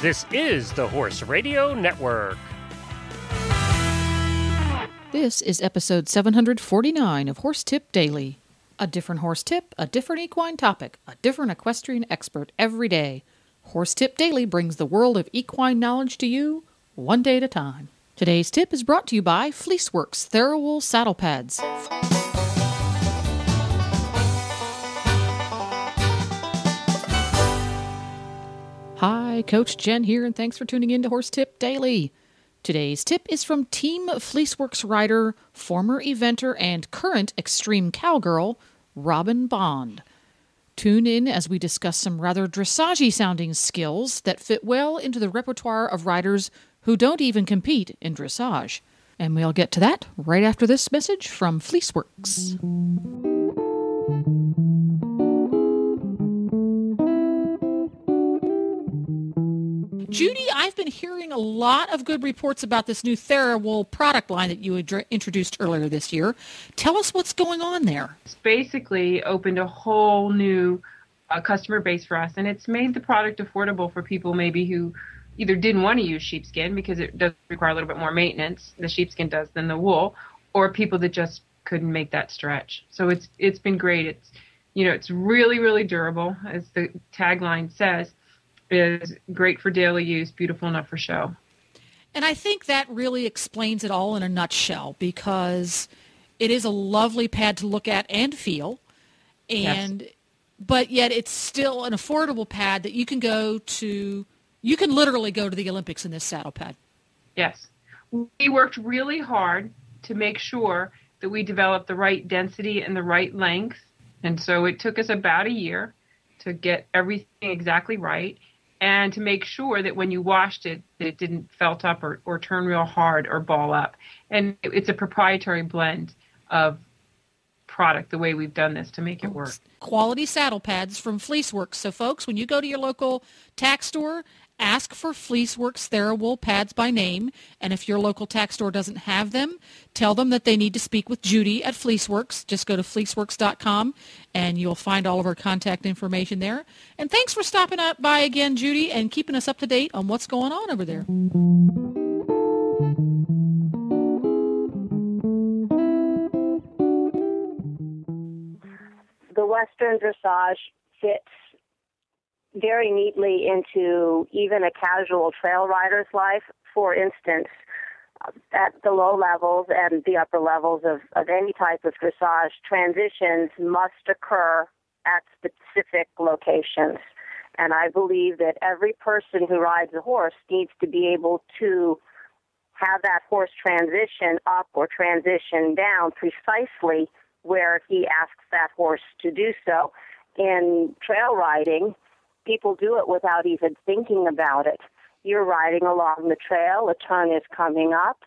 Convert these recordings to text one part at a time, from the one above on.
This is the Horse Radio Network. This is episode 749 of Horse Tip Daily. A different horse tip, a different equine topic, a different equestrian expert every day. Horse Tip Daily brings the world of equine knowledge to you one day at a time. Today's tip is brought to you by Fleeceworks Therawool Saddle Pads. Hi, Coach Jen here, and thanks for tuning in to Horse Tip Daily. Today's tip is from Team Fleeceworks rider, former eventer, and current extreme cowgirl, Robin Bond. Tune in as we discuss some rather dressage sounding skills that fit well into the repertoire of riders who don't even compete in dressage. And we'll get to that right after this message from Fleeceworks. Judy, I've been hearing a lot of good reports about this new TheraWool product line that you ad- introduced earlier this year. Tell us what's going on there. It's basically opened a whole new uh, customer base for us, and it's made the product affordable for people maybe who either didn't want to use sheepskin because it does require a little bit more maintenance, the sheepskin does, than the wool, or people that just couldn't make that stretch. So it's it's been great. It's you know it's really really durable, as the tagline says is great for daily use, beautiful enough for show. And I think that really explains it all in a nutshell because it is a lovely pad to look at and feel. And yes. but yet it's still an affordable pad that you can go to you can literally go to the Olympics in this saddle pad. Yes. We worked really hard to make sure that we developed the right density and the right length. And so it took us about a year to get everything exactly right and to make sure that when you washed it, that it didn't felt up or, or turn real hard or ball up. And it's a proprietary blend of product the way we've done this to make it work. Quality saddle pads from Fleeceworks. So folks, when you go to your local tack store, ask for Fleeceworks TheraWool pads by name, and if your local tack store doesn't have them, tell them that they need to speak with Judy at Fleeceworks. Just go to fleeceworks.com and you'll find all of our contact information there. And thanks for stopping up by again, Judy, and keeping us up to date on what's going on over there. The Western dressage very neatly into even a casual trail rider's life. For instance, at the low levels and the upper levels of, of any type of dressage, transitions must occur at specific locations. And I believe that every person who rides a horse needs to be able to have that horse transition up or transition down precisely where he asks that horse to do so. In trail riding, people do it without even thinking about it. You're riding along the trail, a turn is coming up.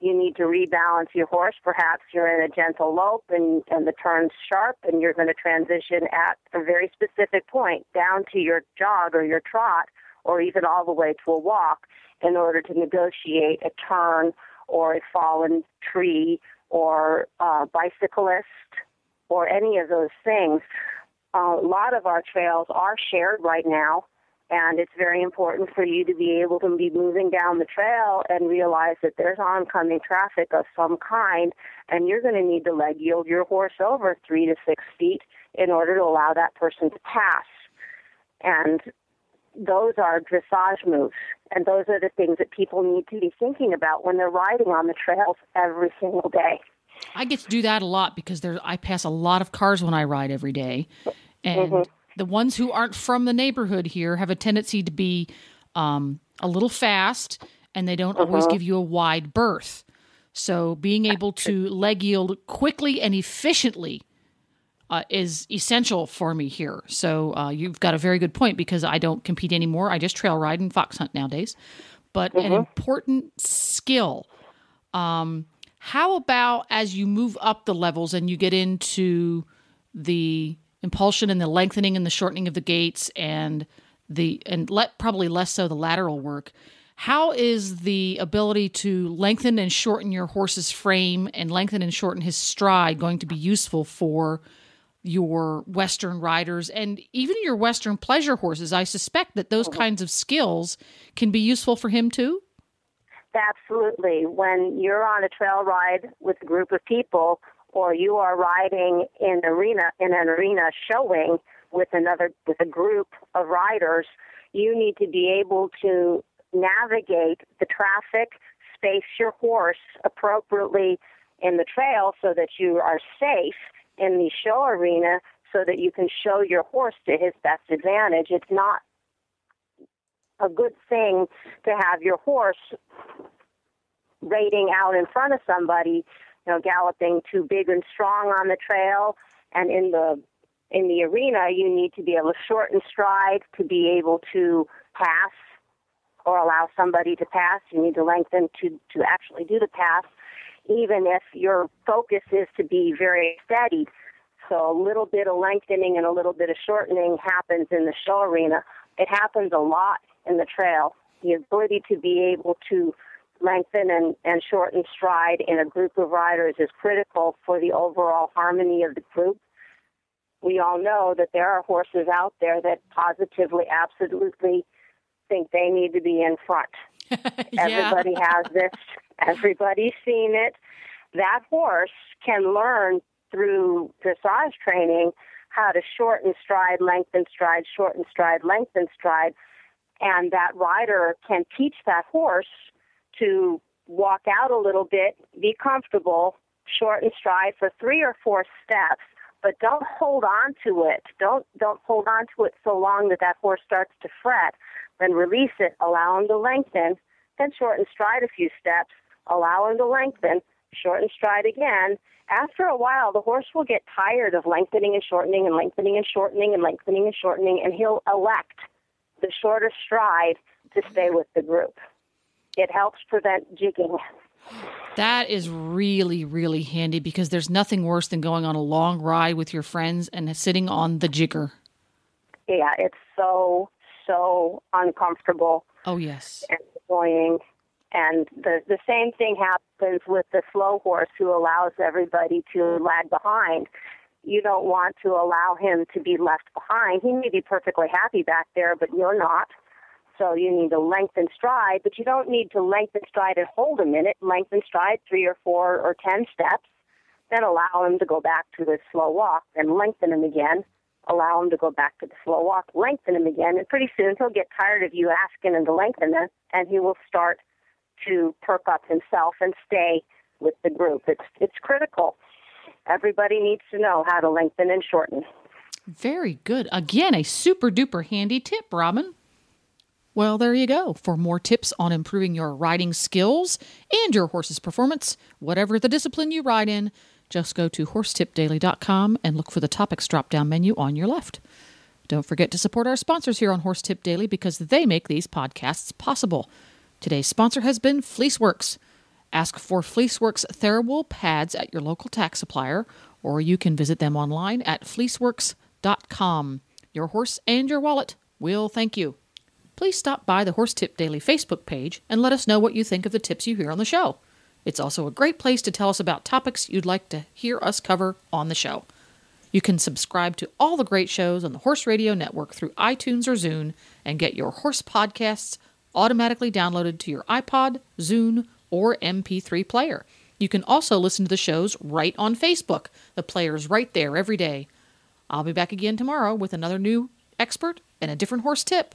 You need to rebalance your horse. Perhaps you're in a gentle lope and, and the turn's sharp and you're going to transition at a very specific point down to your jog or your trot or even all the way to a walk in order to negotiate a turn or a fallen tree or a bicyclist or any of those things a lot of our trails are shared right now, and it's very important for you to be able to be moving down the trail and realize that there's oncoming traffic of some kind, and you're going to need to leg yield your horse over three to six feet in order to allow that person to pass. And those are dressage moves, and those are the things that people need to be thinking about when they're riding on the trails every single day. I get to do that a lot because there I pass a lot of cars when I ride every day, and mm-hmm. the ones who aren't from the neighborhood here have a tendency to be um, a little fast, and they don't always uh-huh. give you a wide berth. So being able to leg yield quickly and efficiently uh, is essential for me here. So uh, you've got a very good point because I don't compete anymore. I just trail ride and fox hunt nowadays. But mm-hmm. an important skill. Um, how about as you move up the levels and you get into the impulsion and the lengthening and the shortening of the gaits and the and let probably less so the lateral work. How is the ability to lengthen and shorten your horse's frame and lengthen and shorten his stride going to be useful for your Western riders and even your Western pleasure horses. I suspect that those uh-huh. kinds of skills can be useful for him too. Absolutely. When you're on a trail ride with a group of people, or you are riding in arena in an arena showing with another with a group of riders, you need to be able to navigate the traffic, space your horse appropriately in the trail so that you are safe in the show arena so that you can show your horse to his best advantage. It's not a good thing to have your horse rating out in front of somebody, you know, galloping too big and strong on the trail and in the in the arena you need to be able to shorten stride to be able to pass or allow somebody to pass. You need to lengthen to, to actually do the pass, even if your focus is to be very steady. So a little bit of lengthening and a little bit of shortening happens in the show arena. It happens a lot in the trail. The ability to be able to lengthen and, and shorten stride in a group of riders is critical for the overall harmony of the group. We all know that there are horses out there that positively, absolutely think they need to be in front. Everybody has this. Everybody's seen it. That horse can learn through dressage training how to shorten stride, lengthen stride, shorten stride, lengthen stride. And that rider can teach that horse to walk out a little bit, be comfortable, shorten stride for three or four steps, but don't hold on to it. Don't don't hold on to it so long that that horse starts to fret. Then release it, allow him to lengthen, then shorten stride a few steps, allow him to lengthen, shorten stride again. After a while, the horse will get tired of lengthening and shortening and lengthening and shortening and lengthening and shortening, and he'll elect the shorter stride to stay with the group. It helps prevent jigging. That is really, really handy because there's nothing worse than going on a long ride with your friends and sitting on the jigger. Yeah, it's so, so uncomfortable. Oh, yes. And annoying. And the, the same thing happens with the slow horse who allows everybody to lag behind. You don't want to allow him to be left behind. He may be perfectly happy back there, but you're not. So you need to lengthen stride, but you don't need to lengthen stride and hold a minute. Lengthen stride three or four or ten steps, then allow him to go back to the slow walk, then lengthen him again. Allow him to go back to the slow walk, lengthen him again, and pretty soon he'll get tired of you asking him to lengthen him, and he will start to perk up himself and stay with the group. It's it's critical. Everybody needs to know how to lengthen and shorten. Very good. Again, a super duper handy tip, Robin. Well, there you go. For more tips on improving your riding skills and your horse's performance, whatever the discipline you ride in, just go to horsetipdaily.com and look for the topics drop down menu on your left. Don't forget to support our sponsors here on Horse Tip Daily because they make these podcasts possible. Today's sponsor has been Fleeceworks. Ask for Fleeceworks Therawool pads at your local tack supplier, or you can visit them online at fleeceworks.com. Your horse and your wallet will thank you please stop by the Horse Tip Daily Facebook page and let us know what you think of the tips you hear on the show. It's also a great place to tell us about topics you'd like to hear us cover on the show. You can subscribe to all the great shows on the Horse Radio Network through iTunes or Zune and get your horse podcasts automatically downloaded to your iPod, Zune, or MP3 player. You can also listen to the shows right on Facebook. The player's right there every day. I'll be back again tomorrow with another new expert and a different horse tip.